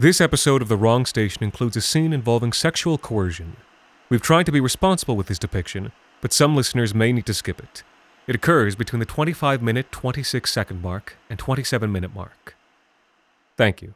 This episode of The Wrong Station includes a scene involving sexual coercion. We've tried to be responsible with this depiction, but some listeners may need to skip it. It occurs between the 25 minute, 26 second mark and 27 minute mark. Thank you.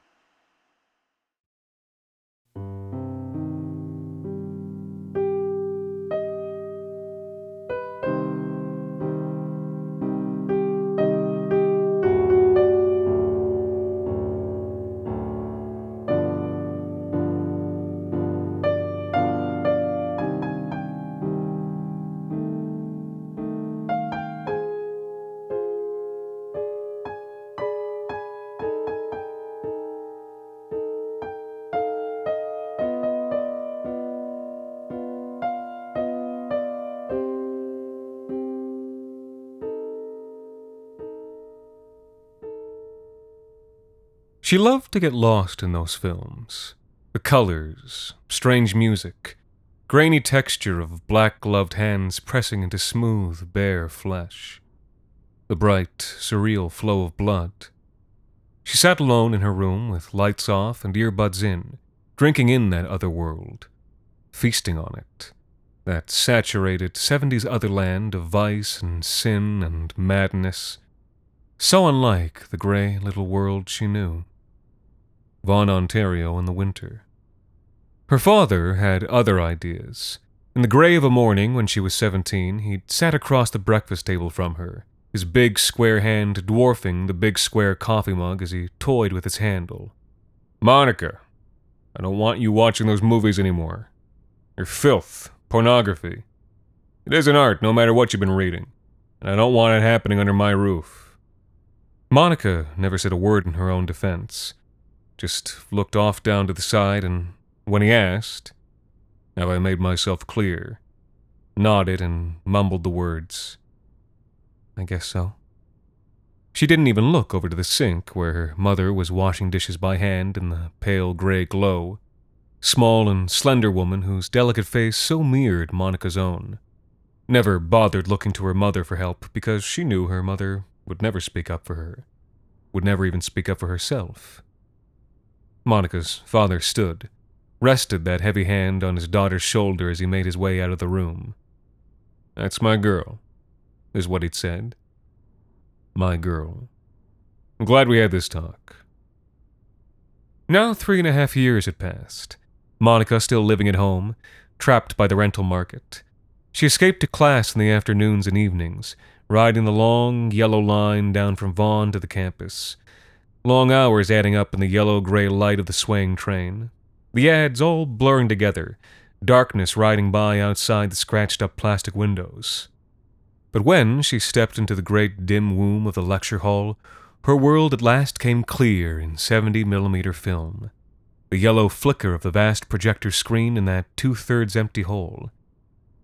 She loved to get lost in those films. The colors, strange music, grainy texture of black gloved hands pressing into smooth, bare flesh, the bright, surreal flow of blood. She sat alone in her room with lights off and earbuds in, drinking in that other world, feasting on it, that saturated 70s otherland of vice and sin and madness, so unlike the gray little world she knew. Vaughan, Ontario in the winter. Her father had other ideas. In the gray of a morning when she was seventeen, he'd sat across the breakfast table from her, his big square hand dwarfing the big square coffee mug as he toyed with its handle. Monica, I don't want you watching those movies anymore. They're filth, pornography. It isn't art, no matter what you've been reading, and I don't want it happening under my roof. Monica never said a word in her own defense just looked off down to the side, and when he asked, Have I made myself clear? nodded and mumbled the words. I guess so. She didn't even look over to the sink where her mother was washing dishes by hand in the pale gray glow. Small and slender woman whose delicate face so mirrored Monica's own. Never bothered looking to her mother for help because she knew her mother would never speak up for her, would never even speak up for herself. Monica's father stood, rested that heavy hand on his daughter's shoulder as he made his way out of the room. That's my girl, is what he'd said. My girl. I'm glad we had this talk. Now three and a half years had passed. Monica still living at home, trapped by the rental market. She escaped to class in the afternoons and evenings, riding the long, yellow line down from Vaughan to the campus, long hours adding up in the yellow gray light of the swaying train. The ads all blurring together, darkness riding by outside the scratched up plastic windows. But when she stepped into the great dim womb of the lecture hall, her world at last came clear in 70 millimeter film. The yellow flicker of the vast projector screen in that two thirds empty hole.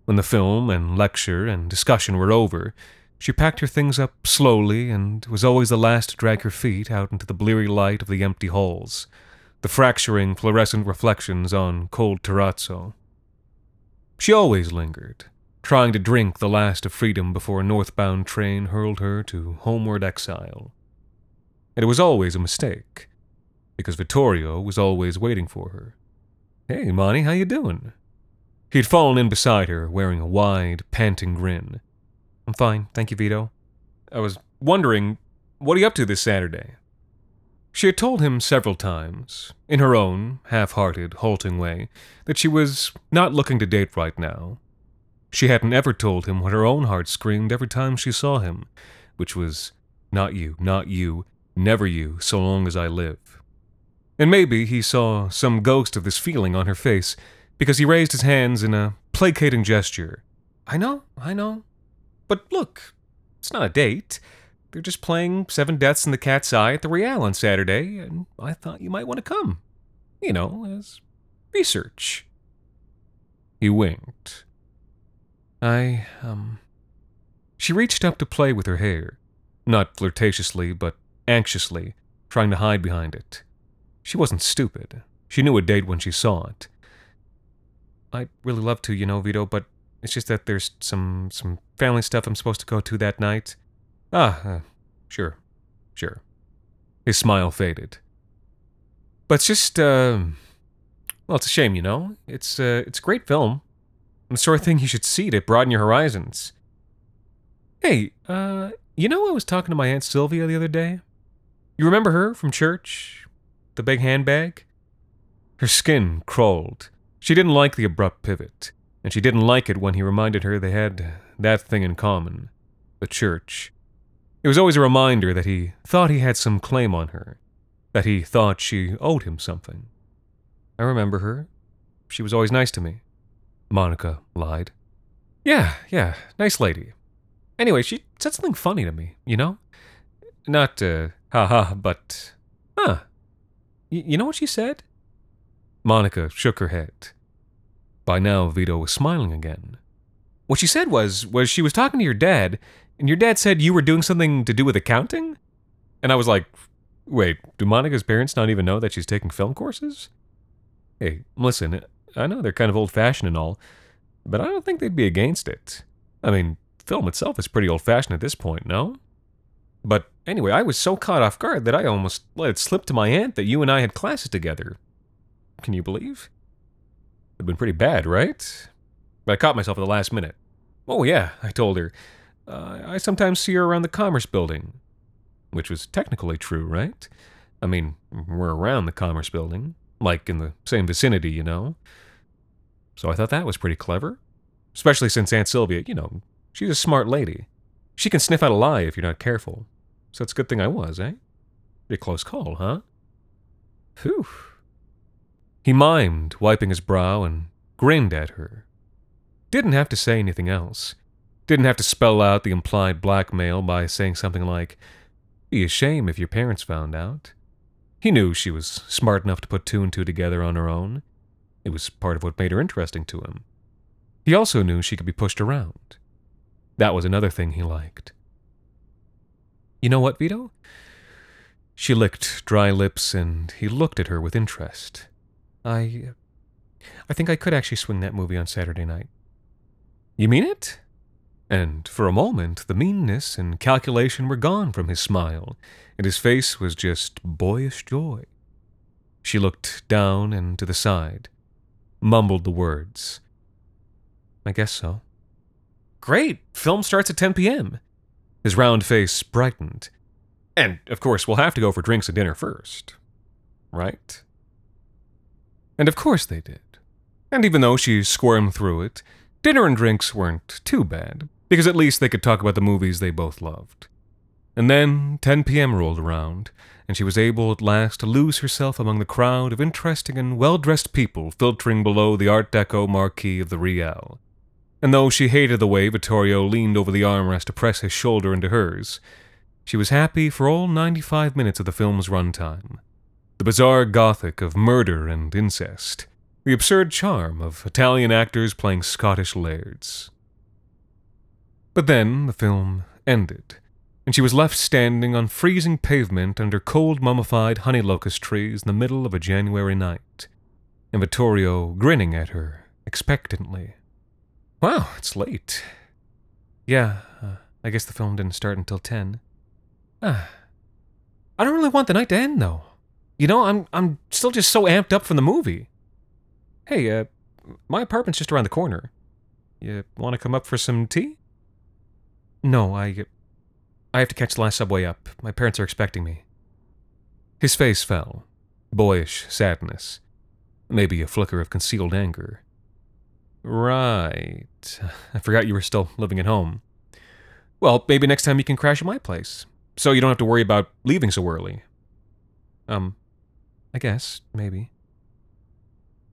When the film and lecture and discussion were over, she packed her things up slowly and was always the last to drag her feet out into the bleary light of the empty halls, the fracturing fluorescent reflections on cold terrazzo. She always lingered, trying to drink the last of freedom before a northbound train hurled her to homeward exile. And it was always a mistake, because Vittorio was always waiting for her. Hey, Monty, how you doing? He'd fallen in beside her, wearing a wide, panting grin. I'm fine, thank you, Vito. I was wondering, what are you up to this Saturday? She had told him several times, in her own half hearted, halting way, that she was not looking to date right now. She hadn't ever told him what her own heart screamed every time she saw him, which was, Not you, not you, never you, so long as I live. And maybe he saw some ghost of this feeling on her face, because he raised his hands in a placating gesture. I know, I know, but look, it's not a date. They're just playing Seven Deaths in the Cat's Eye at the Real on Saturday, and I thought you might want to come. You know, as research. He winked. I, um. She reached up to play with her hair, not flirtatiously, but anxiously, trying to hide behind it. She wasn't stupid. She knew a date when she saw it. I'd really love to, you know, Vito, but it's just that there's some some family stuff I'm supposed to go to that night. Ah, uh, sure, sure. His smile faded. But it's just, uh, well, it's a shame, you know? It's, uh, it's a great film. The sort of thing you should see to broaden your horizons. Hey, uh, you know I was talking to my Aunt Sylvia the other day? You remember her from church? The big handbag? Her skin crawled. She didn't like the abrupt pivot, and she didn't like it when he reminded her they had that thing in common the church. It was always a reminder that he thought he had some claim on her, that he thought she owed him something. I remember her. She was always nice to me. Monica lied. Yeah, yeah, nice lady. Anyway, she said something funny to me, you know? Not, uh, haha, but, huh. Y- you know what she said? Monica shook her head. By now, Vito was smiling again. What she said was, was she was talking to your dad, and your dad said you were doing something to do with accounting? And I was like, wait, do Monica's parents not even know that she's taking film courses? Hey, listen, I know they're kind of old fashioned and all, but I don't think they'd be against it. I mean, film itself is pretty old fashioned at this point, no? But anyway, I was so caught off guard that I almost let it slip to my aunt that you and I had classes together. Can you believe? It'd been pretty bad, right? But I caught myself at the last minute. Oh, yeah, I told her. Uh, I sometimes see her around the Commerce Building. Which was technically true, right? I mean, we're around the Commerce Building, like in the same vicinity, you know? So I thought that was pretty clever. Especially since Aunt Sylvia, you know, she's a smart lady. She can sniff out a lie if you're not careful. So it's a good thing I was, eh? A close call, huh? Phew. He mimed, wiping his brow, and grinned at her. Didn't have to say anything else. Didn't have to spell out the implied blackmail by saying something like, Be a shame if your parents found out. He knew she was smart enough to put two and two together on her own. It was part of what made her interesting to him. He also knew she could be pushed around. That was another thing he liked. You know what, Vito? She licked dry lips and he looked at her with interest. I. I think I could actually swing that movie on Saturday night. You mean it? And for a moment, the meanness and calculation were gone from his smile, and his face was just boyish joy. She looked down and to the side, mumbled the words. I guess so. Great! Film starts at 10 p.m. His round face brightened. And, of course, we'll have to go for drinks and dinner first. Right? And of course they did. And even though she squirmed through it, dinner and drinks weren't too bad, because at least they could talk about the movies they both loved. And then 10 p.m. rolled around, and she was able at last to lose herself among the crowd of interesting and well dressed people filtering below the Art Deco marquee of the Real. And though she hated the way Vittorio leaned over the armrest to press his shoulder into hers, she was happy for all 95 minutes of the film's runtime the bizarre gothic of murder and incest, the absurd charm of Italian actors playing Scottish lairds. But then the film ended, and she was left standing on freezing pavement under cold mummified honey locust trees in the middle of a January night, and Vittorio grinning at her expectantly. Wow, it's late. Yeah, uh, I guess the film didn't start until 10. Ah. I don't really want the night to end, though. You know, I'm I'm still just so amped up from the movie. Hey, uh, my apartment's just around the corner. You want to come up for some tea? No, I I have to catch the last subway up. My parents are expecting me. His face fell, boyish sadness, maybe a flicker of concealed anger. Right. I forgot you were still living at home. Well, maybe next time you can crash at my place, so you don't have to worry about leaving so early. Um, I guess, maybe.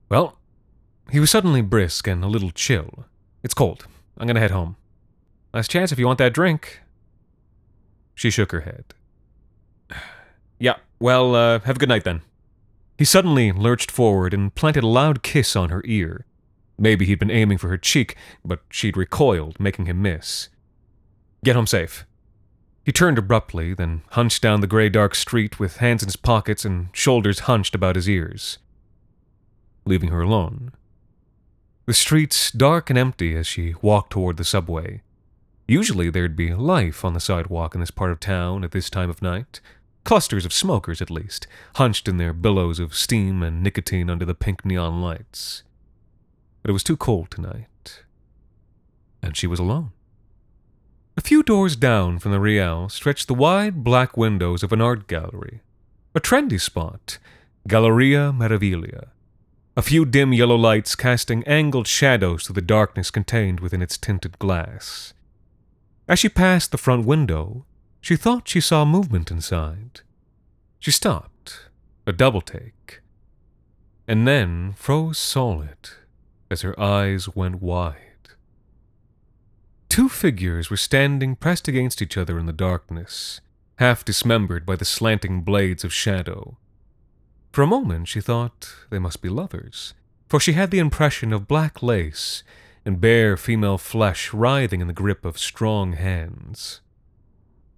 Well, he was suddenly brisk and a little chill. It's cold. I'm gonna head home. Last chance if you want that drink. She shook her head. yeah, well, uh, have a good night then. He suddenly lurched forward and planted a loud kiss on her ear. Maybe he'd been aiming for her cheek, but she'd recoiled, making him miss. Get home safe. He turned abruptly, then hunched down the gray dark street with hands in his pockets and shoulders hunched about his ears, leaving her alone. The streets dark and empty as she walked toward the subway. Usually there'd be life on the sidewalk in this part of town at this time of night, clusters of smokers at least, hunched in their billows of steam and nicotine under the pink neon lights. But it was too cold tonight, and she was alone. A few doors down from the Riel stretched the wide black windows of an art gallery, a trendy spot, Galleria Meraviglia. A few dim yellow lights casting angled shadows through the darkness contained within its tinted glass. As she passed the front window, she thought she saw movement inside. She stopped, a double take, and then froze solid as her eyes went wide. Two figures were standing pressed against each other in the darkness, half dismembered by the slanting blades of shadow. For a moment she thought they must be lovers, for she had the impression of black lace and bare female flesh writhing in the grip of strong hands.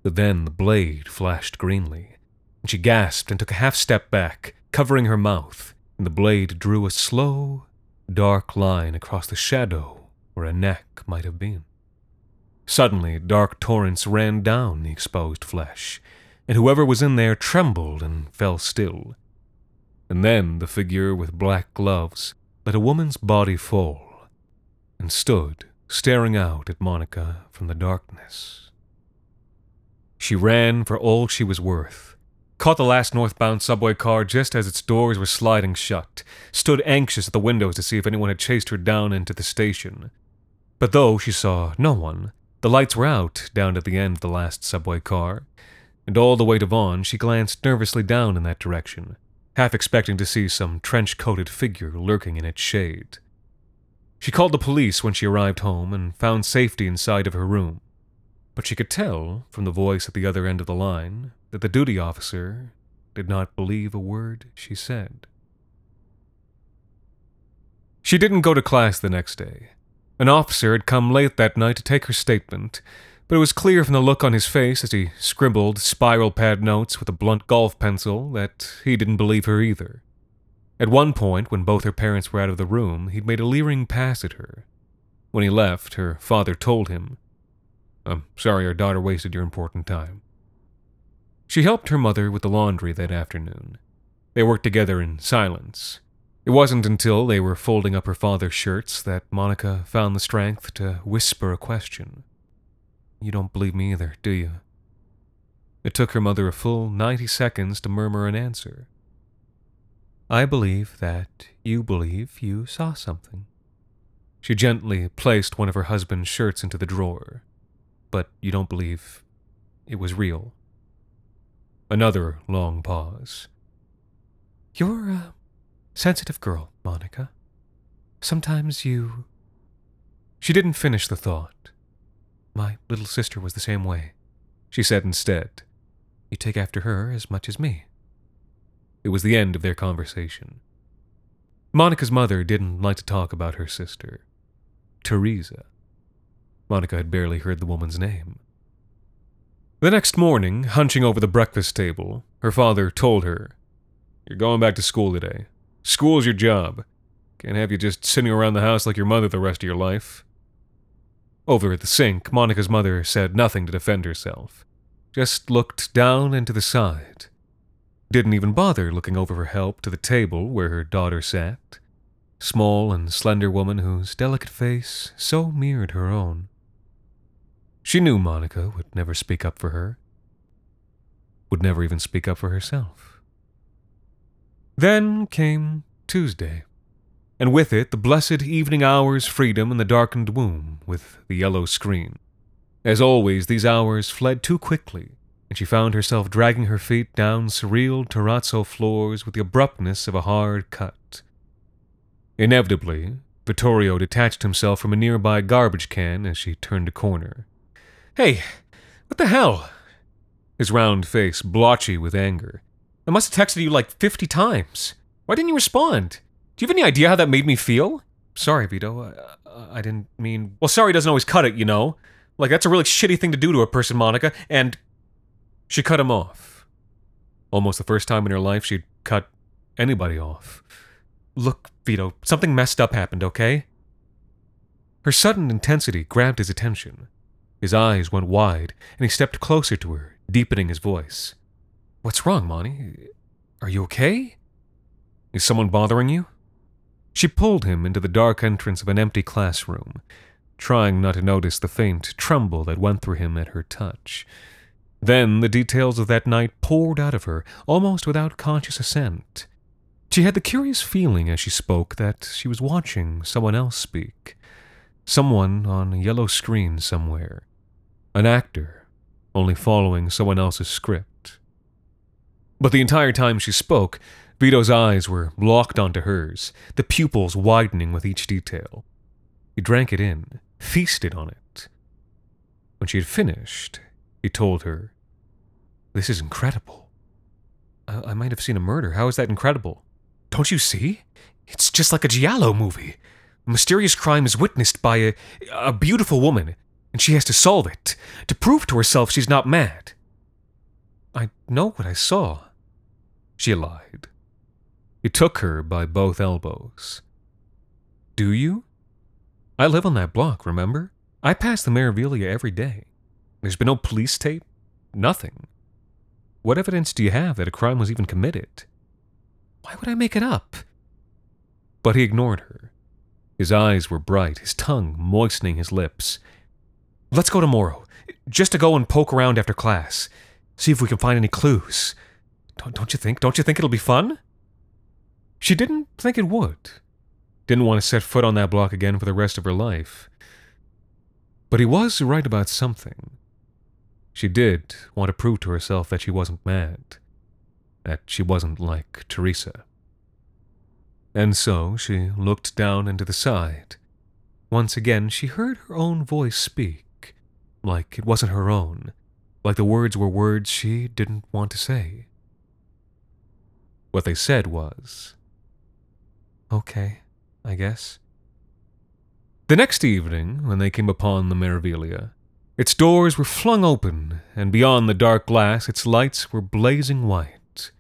But then the blade flashed greenly, and she gasped and took a half step back, covering her mouth, and the blade drew a slow, dark line across the shadow where a neck might have been. Suddenly, dark torrents ran down the exposed flesh, and whoever was in there trembled and fell still. And then the figure with black gloves let a woman's body fall and stood staring out at Monica from the darkness. She ran for all she was worth, caught the last northbound subway car just as its doors were sliding shut, stood anxious at the windows to see if anyone had chased her down into the station. But though she saw no one, the lights were out down at the end of the last subway car, and all the way to Vaughan she glanced nervously down in that direction, half expecting to see some trench coated figure lurking in its shade. She called the police when she arrived home and found safety inside of her room, but she could tell from the voice at the other end of the line that the duty officer did not believe a word she said. She didn't go to class the next day. An officer had come late that night to take her statement, but it was clear from the look on his face as he scribbled spiral pad notes with a blunt golf pencil that he didn't believe her either. At one point, when both her parents were out of the room, he'd made a leering pass at her. When he left, her father told him, I'm sorry our daughter wasted your important time. She helped her mother with the laundry that afternoon. They worked together in silence, it wasn't until they were folding up her father's shirts that Monica found the strength to whisper a question. You don't believe me either, do you? It took her mother a full ninety seconds to murmur an answer. I believe that you believe you saw something. She gently placed one of her husband's shirts into the drawer, but you don't believe it was real. Another long pause. You're, uh, Sensitive girl, Monica. Sometimes you. She didn't finish the thought. My little sister was the same way. She said instead, You take after her as much as me. It was the end of their conversation. Monica's mother didn't like to talk about her sister, Teresa. Monica had barely heard the woman's name. The next morning, hunching over the breakfast table, her father told her, You're going back to school today. School's your job. Can't have you just sitting around the house like your mother the rest of your life. Over at the sink, Monica's mother said nothing to defend herself, just looked down and to the side. Didn't even bother looking over for help to the table where her daughter sat, small and slender woman whose delicate face so mirrored her own. She knew Monica would never speak up for her, would never even speak up for herself. Then came Tuesday, and with it the blessed evening hour's freedom in the darkened womb with the yellow screen. As always, these hours fled too quickly, and she found herself dragging her feet down surreal terrazzo floors with the abruptness of a hard cut. Inevitably, Vittorio detached himself from a nearby garbage can as she turned a corner. Hey, what the hell? His round face blotchy with anger. I must have texted you like 50 times. Why didn't you respond? Do you have any idea how that made me feel? Sorry, Vito. I, I didn't mean. Well, sorry doesn't always cut it, you know? Like, that's a really shitty thing to do to a person, Monica, and. She cut him off. Almost the first time in her life she'd cut anybody off. Look, Vito, something messed up happened, okay? Her sudden intensity grabbed his attention. His eyes went wide, and he stepped closer to her, deepening his voice. What's wrong, Monty? Are you okay? Is someone bothering you? She pulled him into the dark entrance of an empty classroom, trying not to notice the faint tremble that went through him at her touch. Then the details of that night poured out of her, almost without conscious assent. She had the curious feeling as she spoke that she was watching someone else speak. Someone on a yellow screen somewhere. An actor, only following someone else's script. But the entire time she spoke, Vito's eyes were locked onto hers, the pupils widening with each detail. He drank it in, feasted on it. When she had finished, he told her, This is incredible. I, I might have seen a murder. How is that incredible? Don't you see? It's just like a Giallo movie. A mysterious crime is witnessed by a, a beautiful woman, and she has to solve it, to prove to herself she's not mad. I know what I saw, she lied. He took her by both elbows. Do you? I live on that block, remember? I pass the Meraviglia every day. There's been no police tape, nothing. What evidence do you have that a crime was even committed? Why would I make it up? But he ignored her. His eyes were bright, his tongue moistening his lips. Let's go tomorrow, just to go and poke around after class. See if we can find any clues. Don't, don't you think? Don't you think it'll be fun? She didn't think it would. Didn't want to set foot on that block again for the rest of her life. But he was right about something. She did want to prove to herself that she wasn't mad, that she wasn't like Teresa. And so she looked down into the side. Once again, she heard her own voice speak, like it wasn't her own, like the words were words she didn't want to say. What they said was, Okay, I guess. The next evening, when they came upon the Meraviglia, its doors were flung open, and beyond the dark glass its lights were blazing white.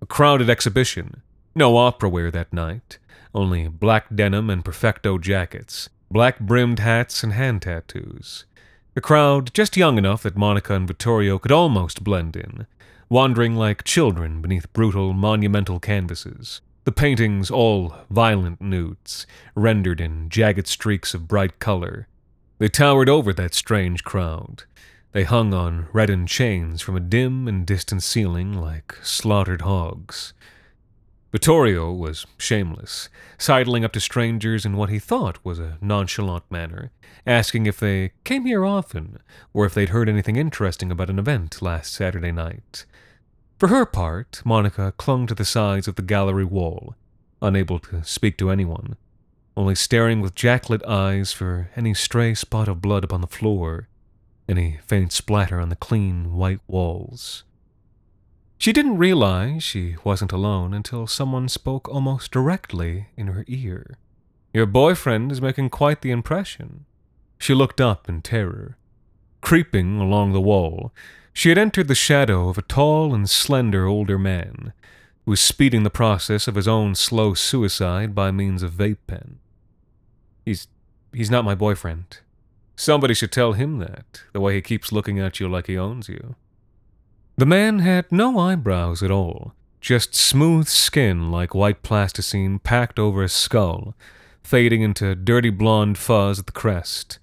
A crowded exhibition. No opera wear that night, only black denim and perfecto jackets, black brimmed hats and hand tattoos. A crowd just young enough that Monica and Vittorio could almost blend in, wandering like children beneath brutal, monumental canvases. The paintings all violent nudes, rendered in jagged streaks of bright color. They towered over that strange crowd. They hung on reddened chains from a dim and distant ceiling like slaughtered hogs. Vittorio was shameless, sidling up to strangers in what he thought was a nonchalant manner, asking if they came here often, or if they'd heard anything interesting about an event last Saturday night. For her part, Monica clung to the sides of the gallery wall, unable to speak to anyone, only staring with jacklit eyes for any stray spot of blood upon the floor, any faint splatter on the clean white walls. She didn't realize she wasn't alone until someone spoke almost directly in her ear. Your boyfriend is making quite the impression. She looked up in terror. Creeping along the wall, she had entered the shadow of a tall and slender older man who was speeding the process of his own slow suicide by means of vape pen. He's he's not my boyfriend. Somebody should tell him that, the way he keeps looking at you like he owns you. The man had no eyebrows at all, just smooth skin like white plasticine packed over his skull, fading into dirty blonde fuzz at the crest.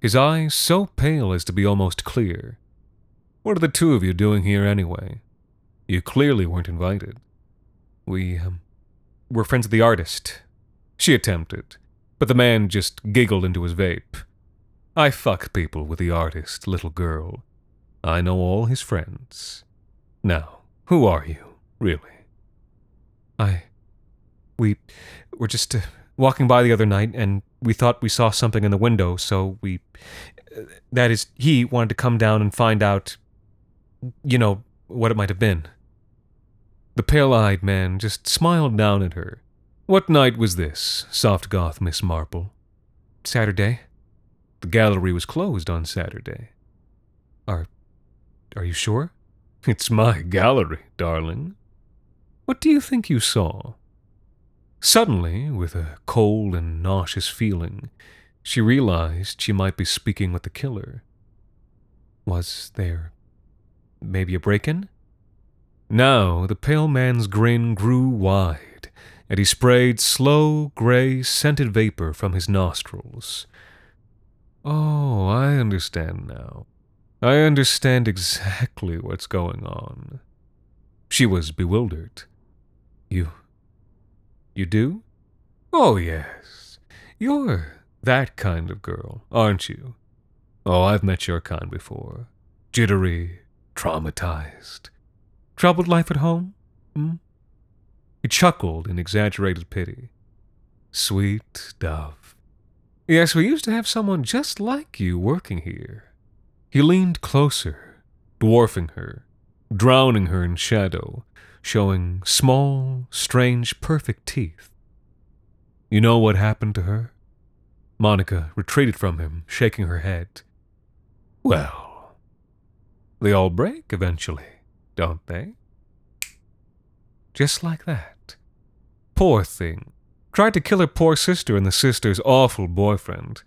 His eyes so pale as to be almost clear, what are the two of you doing here anyway? You clearly weren't invited. We, um, we're friends of the artist. She attempted, but the man just giggled into his vape. I fuck people with the artist, little girl. I know all his friends. Now, who are you, really? I. We were just uh, walking by the other night, and we thought we saw something in the window, so we. Uh, that is, he wanted to come down and find out you know, what it might have been. The pale eyed man just smiled down at her. What night was this, soft goth Miss Marple? Saturday. The gallery was closed on Saturday. Are. Are you sure? It's my gallery, darling. What do you think you saw? Suddenly, with a cold and nauseous feeling, she realized she might be speaking with the killer. Was there Maybe a break in? Now the pale man's grin grew wide, and he sprayed slow, gray, scented vapor from his nostrils. Oh, I understand now. I understand exactly what's going on. She was bewildered. You. You do? Oh, yes. You're that kind of girl, aren't you? Oh, I've met your kind before. Jittery, traumatized. Troubled life at home? Hmm? He chuckled in exaggerated pity. Sweet dove. Yes, we used to have someone just like you working here. He leaned closer, dwarfing her, drowning her in shadow, showing small, strange, perfect teeth. You know what happened to her? Monica retreated from him, shaking her head. Well, they all break eventually, don't they? Just like that. Poor thing. Tried to kill her poor sister and the sister's awful boyfriend.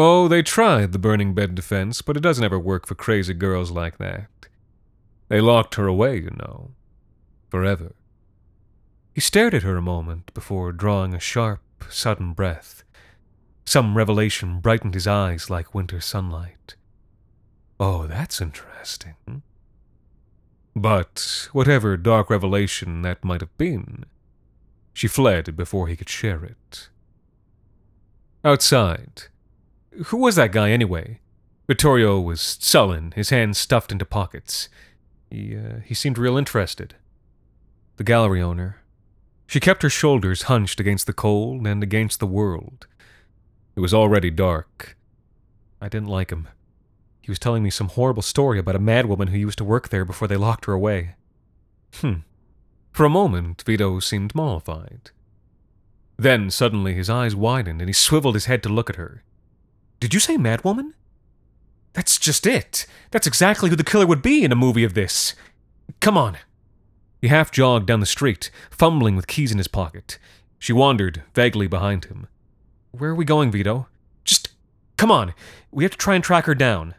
Oh, they tried the burning bed defense, but it doesn't ever work for crazy girls like that. They locked her away, you know. Forever. He stared at her a moment before drawing a sharp, sudden breath. Some revelation brightened his eyes like winter sunlight. Oh, that's interesting. But whatever dark revelation that might have been, she fled before he could share it. Outside. Who was that guy anyway? Vittorio was sullen, his hands stuffed into pockets. He, uh, he seemed real interested. The gallery owner. She kept her shoulders hunched against the cold and against the world. It was already dark. I didn't like him. He was telling me some horrible story about a madwoman who used to work there before they locked her away. Hmm. For a moment, Vito seemed mollified. Then, suddenly, his eyes widened and he swiveled his head to look at her. Did you say madwoman? That's just it. That's exactly who the killer would be in a movie of this. Come on. He half jogged down the street, fumbling with keys in his pocket. She wandered vaguely behind him. Where are we going, Vito? Just come on. We have to try and track her down.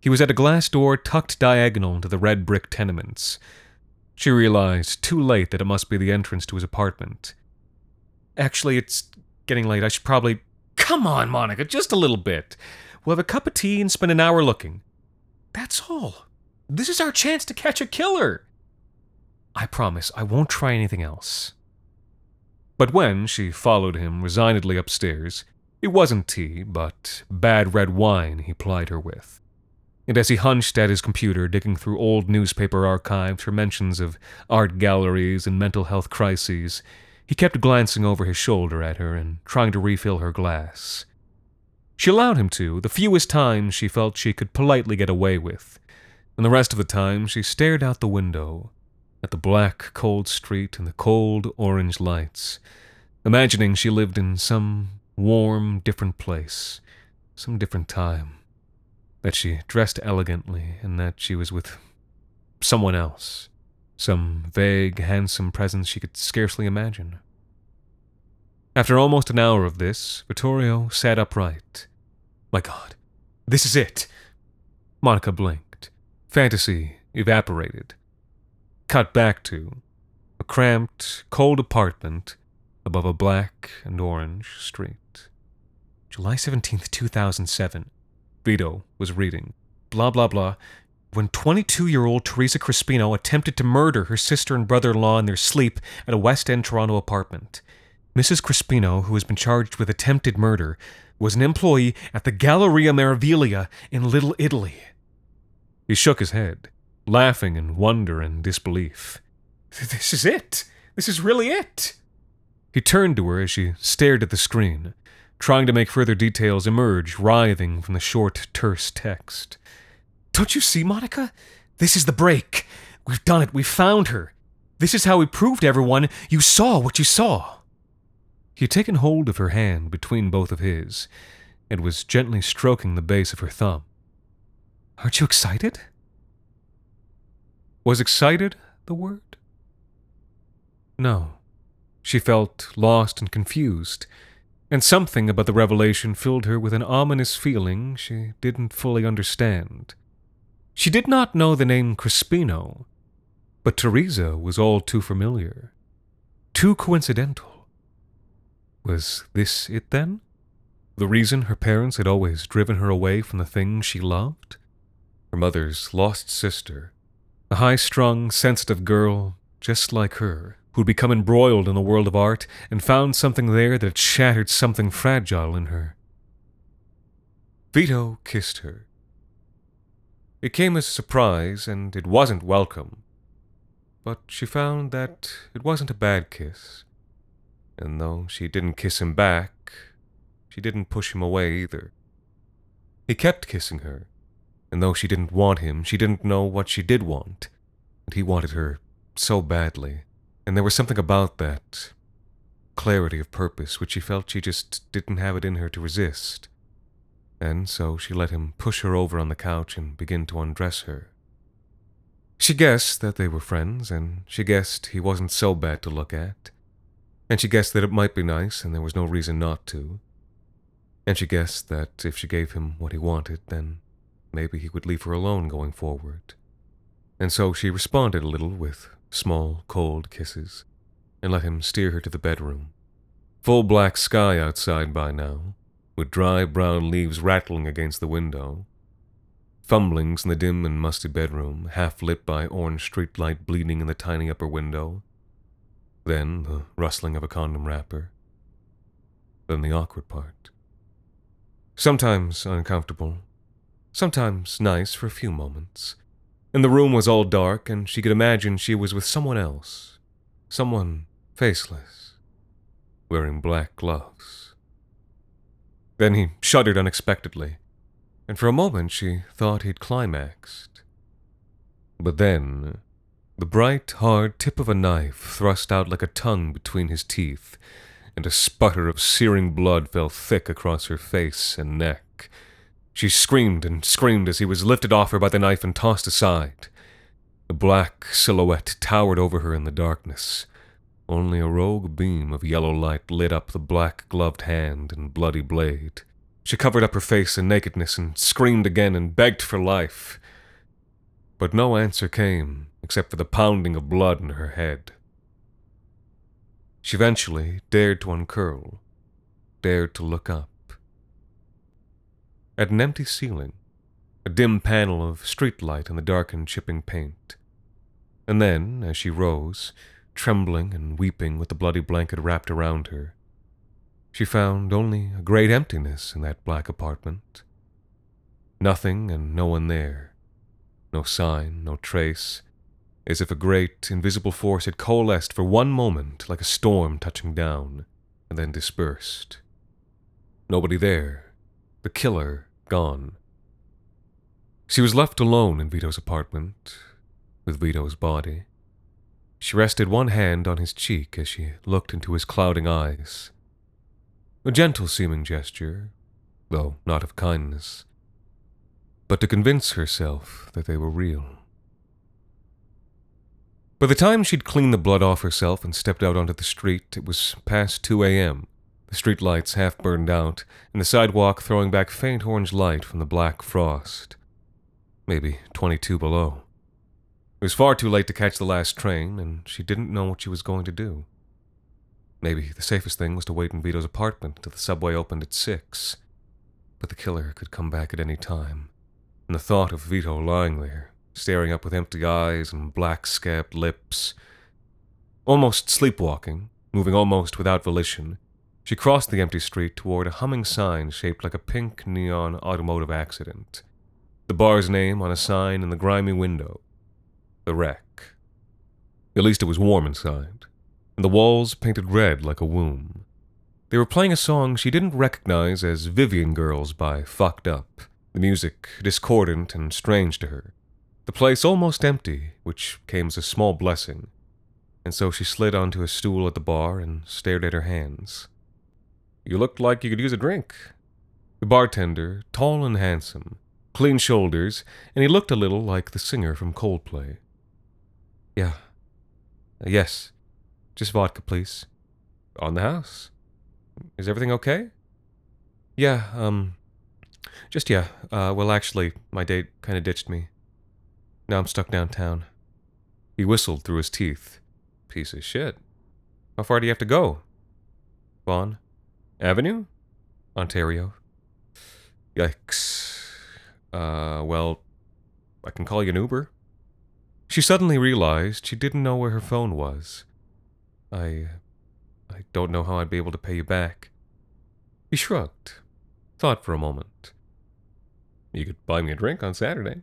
He was at a glass door tucked diagonal into the red brick tenements. She realized too late that it must be the entrance to his apartment. Actually, it's getting late. I should probably. Come on, Monica, just a little bit. We'll have a cup of tea and spend an hour looking. That's all. This is our chance to catch a killer. I promise I won't try anything else. But when she followed him resignedly upstairs, it wasn't tea, but bad red wine he plied her with and as he hunched at his computer, digging through old newspaper archives for mentions of art galleries and mental health crises, he kept glancing over his shoulder at her and trying to refill her glass. She allowed him to, the fewest times she felt she could politely get away with, and the rest of the time she stared out the window at the black, cold street and the cold, orange lights, imagining she lived in some warm, different place, some different time that she dressed elegantly and that she was with someone else, some vague, handsome presence she could scarcely imagine. After almost an hour of this, Vittorio sat upright. My God, this is it! Monica blinked. Fantasy evaporated. Cut back to a cramped, cold apartment above a black and orange street. July 17th, 2007. Vito was reading. Blah, blah, blah. When 22 year old Teresa Crispino attempted to murder her sister and brother in law in their sleep at a West End Toronto apartment. Mrs. Crispino, who has been charged with attempted murder, was an employee at the Galleria Meraviglia in Little Italy. He shook his head, laughing in wonder and disbelief. This is it! This is really it! He turned to her as she stared at the screen trying to make further details emerge, writhing from the short, terse text. Don't you see, Monica? This is the break. We've done it. We've found her. This is how we proved everyone you saw what you saw. He had taken hold of her hand between both of his and was gently stroking the base of her thumb. Aren't you excited? Was excited the word? No. She felt lost and confused and something about the revelation filled her with an ominous feeling she didn't fully understand. She did not know the name Crispino, But Teresa was all too familiar, too coincidental. Was this it then? The reason her parents had always driven her away from the things she loved? Her mother's lost sister, a high strung, sensitive girl just like her, who'd become embroiled in the world of art and found something there that shattered something fragile in her. Vito kissed her. It came as a surprise, and it wasn't welcome. But she found that it wasn't a bad kiss. And though she didn't kiss him back, she didn't push him away either. He kept kissing her, and though she didn't want him, she didn't know what she did want, and he wanted her so badly. And there was something about that clarity of purpose which she felt she just didn't have it in her to resist. And so she let him push her over on the couch and begin to undress her. She guessed that they were friends, and she guessed he wasn't so bad to look at. And she guessed that it might be nice, and there was no reason not to. And she guessed that if she gave him what he wanted, then maybe he would leave her alone going forward. And so she responded a little with small, cold kisses, and let him steer her to the bedroom. Full black sky outside by now, with dry brown leaves rattling against the window. Fumblings in the dim and musty bedroom, half lit by orange streetlight bleeding in the tiny upper window. Then the rustling of a condom wrapper. Then the awkward part. Sometimes uncomfortable, sometimes nice for a few moments. And the room was all dark, and she could imagine she was with someone else. Someone faceless, wearing black gloves. Then he shuddered unexpectedly, and for a moment she thought he'd climaxed. But then, the bright, hard tip of a knife thrust out like a tongue between his teeth, and a sputter of searing blood fell thick across her face and neck. She screamed and screamed as he was lifted off her by the knife and tossed aside. A black silhouette towered over her in the darkness, only a rogue beam of yellow light lit up the black gloved hand and bloody blade. She covered up her face in nakedness and screamed again and begged for life. But no answer came except for the pounding of blood in her head. She eventually dared to uncurl, dared to look up. At an empty ceiling, a dim panel of streetlight in the darkened chipping paint. And then, as she rose, trembling and weeping with the bloody blanket wrapped around her. She found only a great emptiness in that black apartment. Nothing and no one there. No sign, no trace, as if a great, invisible force had coalesced for one moment like a storm touching down, and then dispersed. Nobody there. The killer gone. She was left alone in Vito's apartment, with Vito's body. She rested one hand on his cheek as she looked into his clouding eyes. A gentle seeming gesture, though not of kindness, but to convince herself that they were real. By the time she'd cleaned the blood off herself and stepped out onto the street, it was past 2 a.m., the street lights half burned out, and the sidewalk throwing back faint orange light from the black frost. Maybe 22 below. It was far too late to catch the last train, and she didn't know what she was going to do. Maybe the safest thing was to wait in Vito's apartment until the subway opened at six. But the killer could come back at any time, and the thought of Vito lying there, staring up with empty eyes and black scabbed lips, almost sleepwalking, moving almost without volition, she crossed the empty street toward a humming sign shaped like a pink neon automotive accident. The bar's name on a sign in the grimy window the wreck. At least it was warm inside, and the walls painted red like a womb. They were playing a song she didn't recognize as Vivian Girls by Fucked Up, the music discordant and strange to her. The place almost empty, which came as a small blessing, and so she slid onto a stool at the bar and stared at her hands. You looked like you could use a drink. The bartender, tall and handsome, clean shoulders, and he looked a little like the singer from Coldplay. Yeah. Uh, yes. Just vodka, please. On the house. Is everything okay? Yeah, um. Just yeah. Uh, well, actually, my date kind of ditched me. Now I'm stuck downtown. He whistled through his teeth. Piece of shit. How far do you have to go? Vaughan? Avenue? Ontario. Yikes. Uh, well, I can call you an Uber. She suddenly realized she didn't know where her phone was. I. I don't know how I'd be able to pay you back. He shrugged, thought for a moment. You could buy me a drink on Saturday.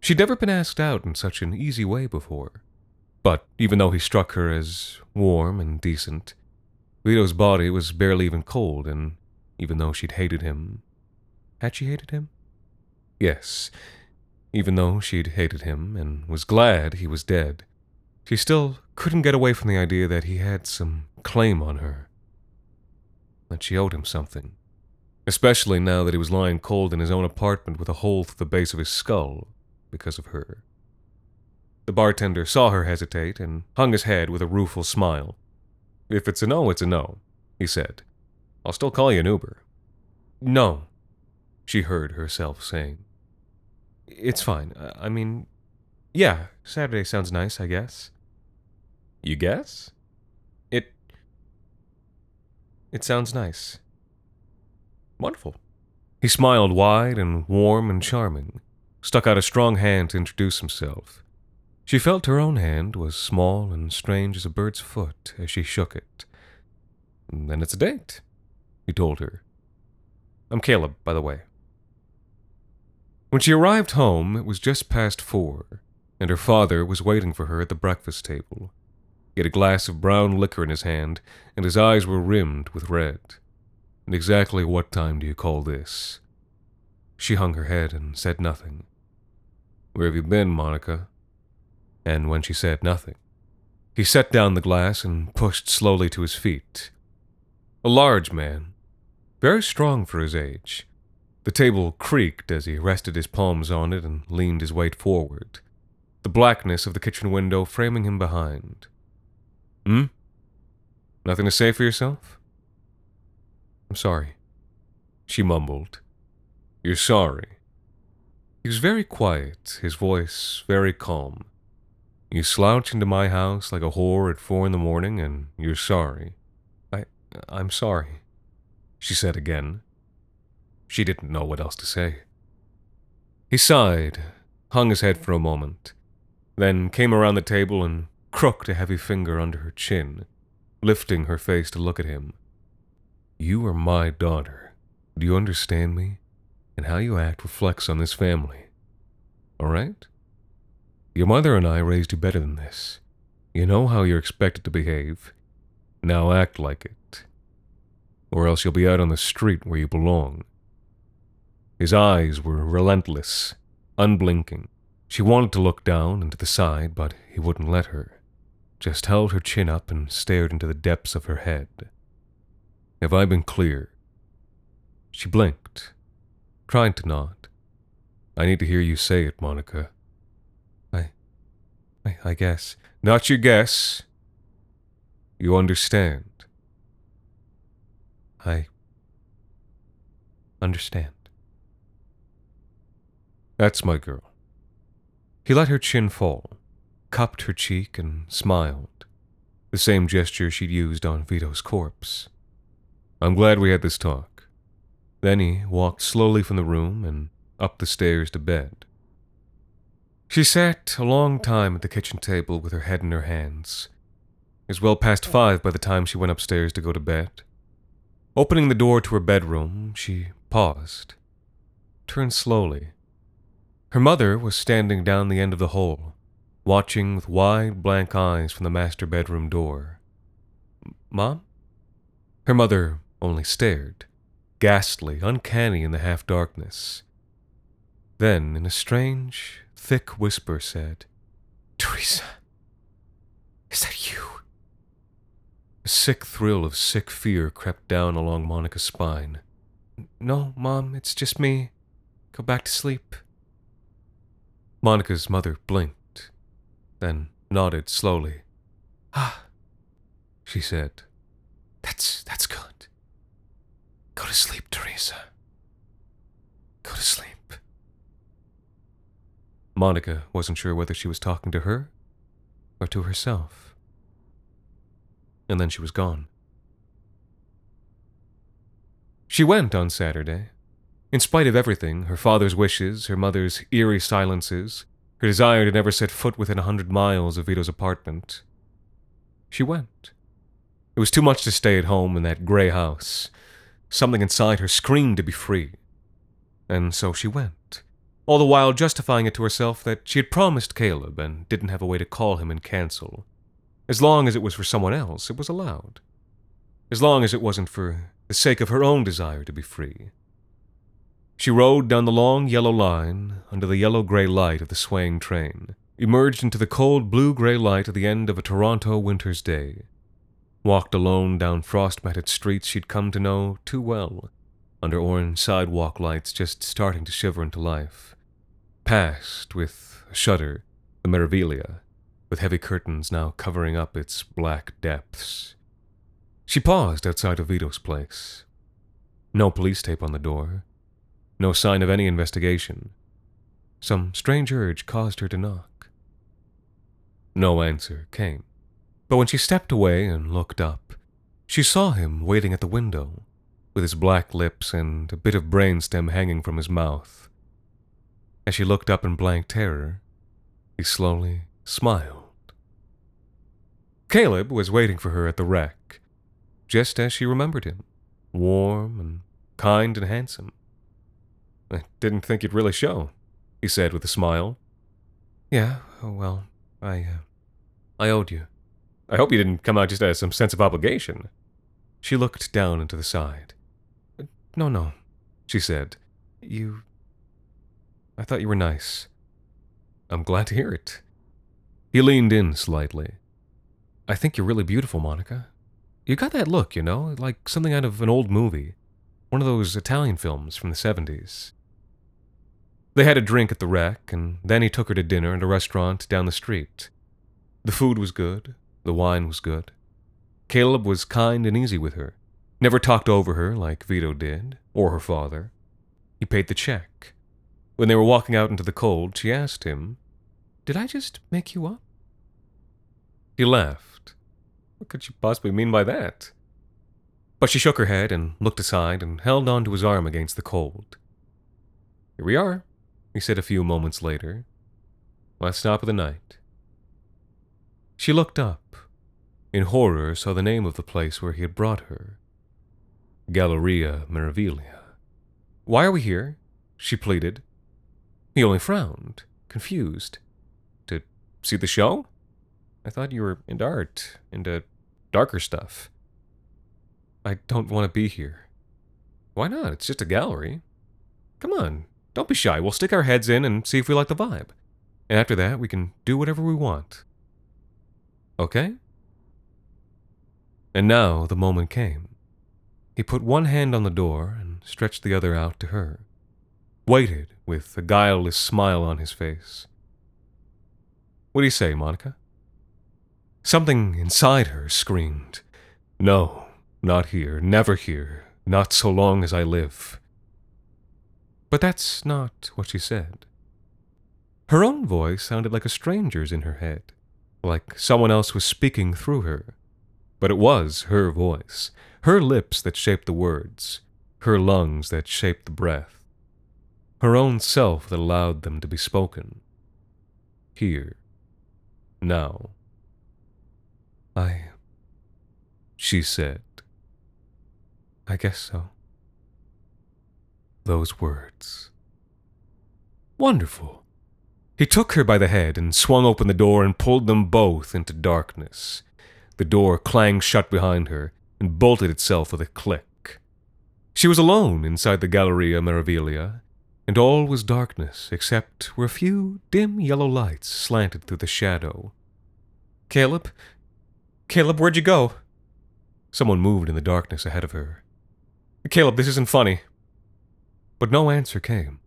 She'd never been asked out in such an easy way before. But even though he struck her as warm and decent, Vito's body was barely even cold, and even though she'd hated him. Had she hated him? Yes, even though she'd hated him and was glad he was dead, she still couldn't get away from the idea that he had some claim on her. That she owed him something. Especially now that he was lying cold in his own apartment with a hole through the base of his skull because of her. The bartender saw her hesitate and hung his head with a rueful smile. If it's a no, it's a no, he said. I'll still call you an Uber. No, she heard herself saying. It's fine. Uh, I mean, yeah, Saturday sounds nice, I guess. You guess? It. It sounds nice. Wonderful. He smiled wide and warm and charming, stuck out a strong hand to introduce himself. She felt her own hand was small and strange as a bird's foot as she shook it. Then it's a date, he told her. I'm Caleb, by the way. When she arrived home, it was just past four, and her father was waiting for her at the breakfast table. He had a glass of brown liquor in his hand, and his eyes were rimmed with red. And exactly what time do you call this? She hung her head and said nothing. Where have you been, Monica? And when she said nothing, he set down the glass and pushed slowly to his feet. A large man, very strong for his age. The table creaked as he rested his palms on it and leaned his weight forward, the blackness of the kitchen window framing him behind. Hmm? Nothing to say for yourself? I'm sorry, she mumbled. You're sorry. He was very quiet, his voice very calm. You slouch into my house like a whore at four in the morning, and you're sorry. I. I'm sorry, she said again. She didn't know what else to say. He sighed, hung his head for a moment, then came around the table and crooked a heavy finger under her chin, lifting her face to look at him. You are my daughter. Do you understand me? And how you act reflects on this family. All right? Your mother and I raised you better than this. You know how you're expected to behave. Now act like it. Or else you'll be out on the street where you belong. His eyes were relentless, unblinking. She wanted to look down and to the side, but he wouldn't let her. Just held her chin up and stared into the depths of her head. Have I been clear? She blinked, tried to nod. I need to hear you say it, Monica. I, I guess. Not your guess. You understand. I understand. That's my girl. He let her chin fall, cupped her cheek, and smiled. The same gesture she'd used on Vito's corpse. I'm glad we had this talk. Then he walked slowly from the room and up the stairs to bed. She sat a long time at the kitchen table with her head in her hands. It was well past five by the time she went upstairs to go to bed. Opening the door to her bedroom, she paused, turned slowly. Her mother was standing down the end of the hall, watching with wide, blank eyes from the master bedroom door. Mom? Her mother only stared, ghastly, uncanny in the half darkness. Then, in a strange, thick whisper said, Teresa, is that you? A sick thrill of sick fear crept down along Monica's spine. No, Mom, it's just me. Go back to sleep. Monica's mother blinked, then nodded slowly. Ah, she said. That's that's good. Go to sleep, Teresa. Go to sleep. Monica wasn't sure whether she was talking to her or to herself. And then she was gone. She went on Saturday. In spite of everything her father's wishes, her mother's eerie silences, her desire to never set foot within a hundred miles of Vito's apartment. She went. It was too much to stay at home in that gray house. Something inside her screamed to be free. And so she went, all the while justifying it to herself that she had promised Caleb and didn't have a way to call him and cancel. As long as it was for someone else, it was allowed. As long as it wasn't for the sake of her own desire to be free. She rode down the long yellow line under the yellow gray light of the swaying train, emerged into the cold blue gray light at the end of a Toronto winter's day, walked alone down frost matted streets she'd come to know too well, under orange sidewalk lights just starting to shiver into life, passed with a shudder the Meraviglia, with heavy curtains now covering up its black depths. She paused outside of Vito's place. No police tape on the door, no sign of any investigation. Some strange urge caused her to knock. No answer came. But when she stepped away and looked up, she saw him waiting at the window, with his black lips and a bit of brainstem hanging from his mouth. As she looked up in blank terror, he slowly smiled. Caleb was waiting for her at the wreck, just as she remembered him, warm and kind and handsome. I didn't think you'd really show, he said with a smile. Yeah, well, I, uh, I owed you. I hope you didn't come out just out of some sense of obligation. She looked down into the side. No, no, she said. You. I thought you were nice. I'm glad to hear it. He leaned in slightly. I think you're really beautiful, Monica. You got that look, you know, like something out of an old movie. One of those Italian films from the 70s. They had a drink at the wreck, and then he took her to dinner at a restaurant down the street. The food was good, the wine was good. Caleb was kind and easy with her, never talked over her like Vito did, or her father. He paid the check. When they were walking out into the cold, she asked him, Did I just make you up? He laughed. What could she possibly mean by that? But she shook her head and looked aside and held on to his arm against the cold. Here we are, he said a few moments later. Last stop of the night. She looked up. In horror, saw the name of the place where he had brought her Galleria Meraviglia. Why are we here? she pleaded. He only frowned, confused. To see the show? I thought you were into art, into darker stuff. I don't want to be here. Why not? It's just a gallery. Come on, don't be shy. We'll stick our heads in and see if we like the vibe. And after that, we can do whatever we want. Okay? And now the moment came. He put one hand on the door and stretched the other out to her. Waited with a guileless smile on his face. What do you say, Monica? Something inside her screamed, No, not here, never here, not so long as I live. But that's not what she said. Her own voice sounded like a stranger's in her head, like someone else was speaking through her. But it was her voice, her lips that shaped the words, her lungs that shaped the breath, her own self that allowed them to be spoken. Here, now. I. She said. I guess so those words. Wonderful. He took her by the head and swung open the door and pulled them both into darkness. The door clanged shut behind her and bolted itself with a click. She was alone inside the Galleria Meraviglia, and all was darkness except where a few dim yellow lights slanted through the shadow. Caleb? Caleb, where'd you go? Someone moved in the darkness ahead of her. Caleb, this isn't funny. But no answer came.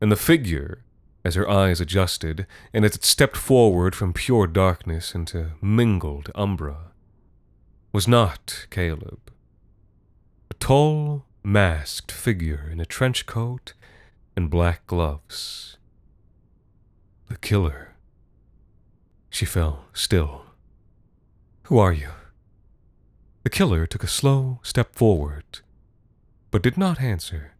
And the figure, as her eyes adjusted, and as it stepped forward from pure darkness into mingled umbra, was not Caleb. A tall, masked figure in a trench coat and black gloves. The killer. She fell still. Who are you? The killer took a slow step forward, but did not answer.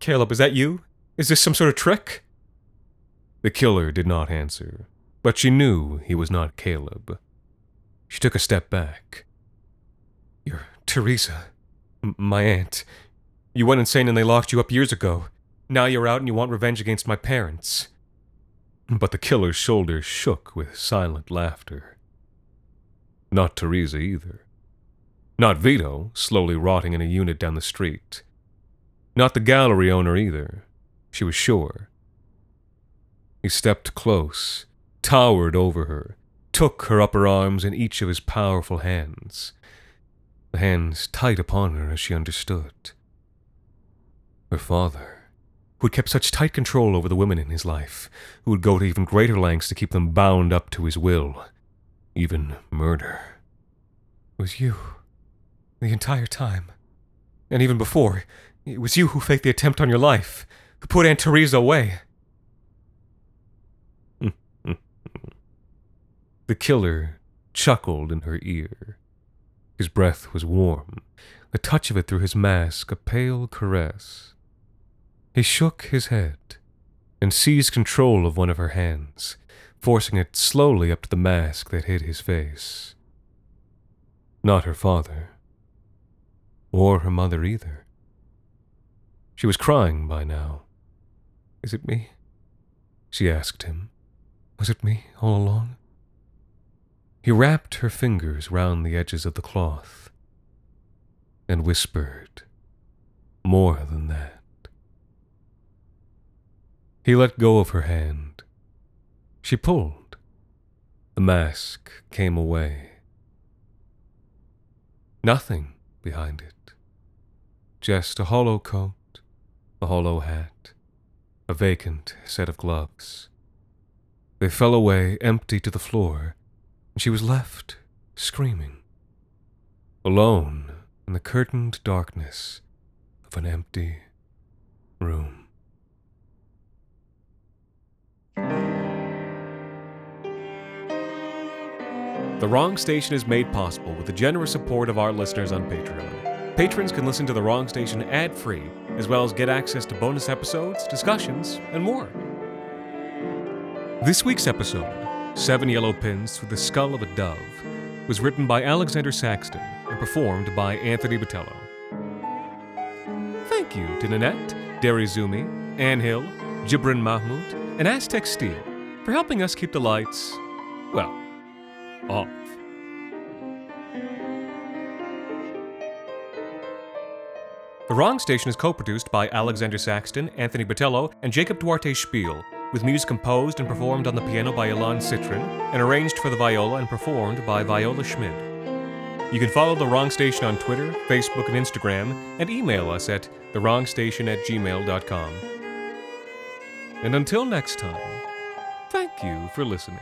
Caleb, is that you? Is this some sort of trick? The killer did not answer, but she knew he was not Caleb. She took a step back. You're Teresa, M- my aunt. You went insane and they locked you up years ago. Now you're out and you want revenge against my parents. But the killer's shoulders shook with silent laughter. Not Teresa either. Not Vito, slowly rotting in a unit down the street. Not the gallery owner either. She was sure. He stepped close, towered over her, took her upper arms in each of his powerful hands. The hands tight upon her as she understood. Her father, who had kept such tight control over the women in his life, who would go to even greater lengths to keep them bound up to his will, even murder. Was you. The entire time. And even before, it was you who faked the attempt on your life, who put Aunt Teresa away. the killer chuckled in her ear. His breath was warm, the touch of it through his mask a pale caress. He shook his head and seized control of one of her hands, forcing it slowly up to the mask that hid his face. Not her father, or her mother either. She was crying by now. Is it me? She asked him. Was it me all along? He wrapped her fingers round the edges of the cloth and whispered, More than that. He let go of her hand. She pulled. The mask came away. Nothing behind it. Just a hollow coat, a hollow hat, a vacant set of gloves. They fell away empty to the floor, and she was left screaming. Alone in the curtained darkness of an empty room. The Wrong Station is made possible with the generous support of our listeners on Patreon. Patrons can listen to The Wrong Station ad free, as well as get access to bonus episodes, discussions, and more. This week's episode, Seven Yellow Pins Through the Skull of a Dove, was written by Alexander Saxton and performed by Anthony Botello. Thank you to Nanette, Derry Zumi, Ann Hill, Jibrin Mahmoud, and Aztec Steel for helping us keep the lights, well, off. The Wrong Station is co produced by Alexander Saxton, Anthony Botello, and Jacob Duarte Spiel, with music composed and performed on the piano by Ilan Citrin, and arranged for the viola and performed by Viola Schmidt. You can follow The Wrong Station on Twitter, Facebook, and Instagram, and email us at thewrongstation at gmail.com. And until next time, thank you for listening.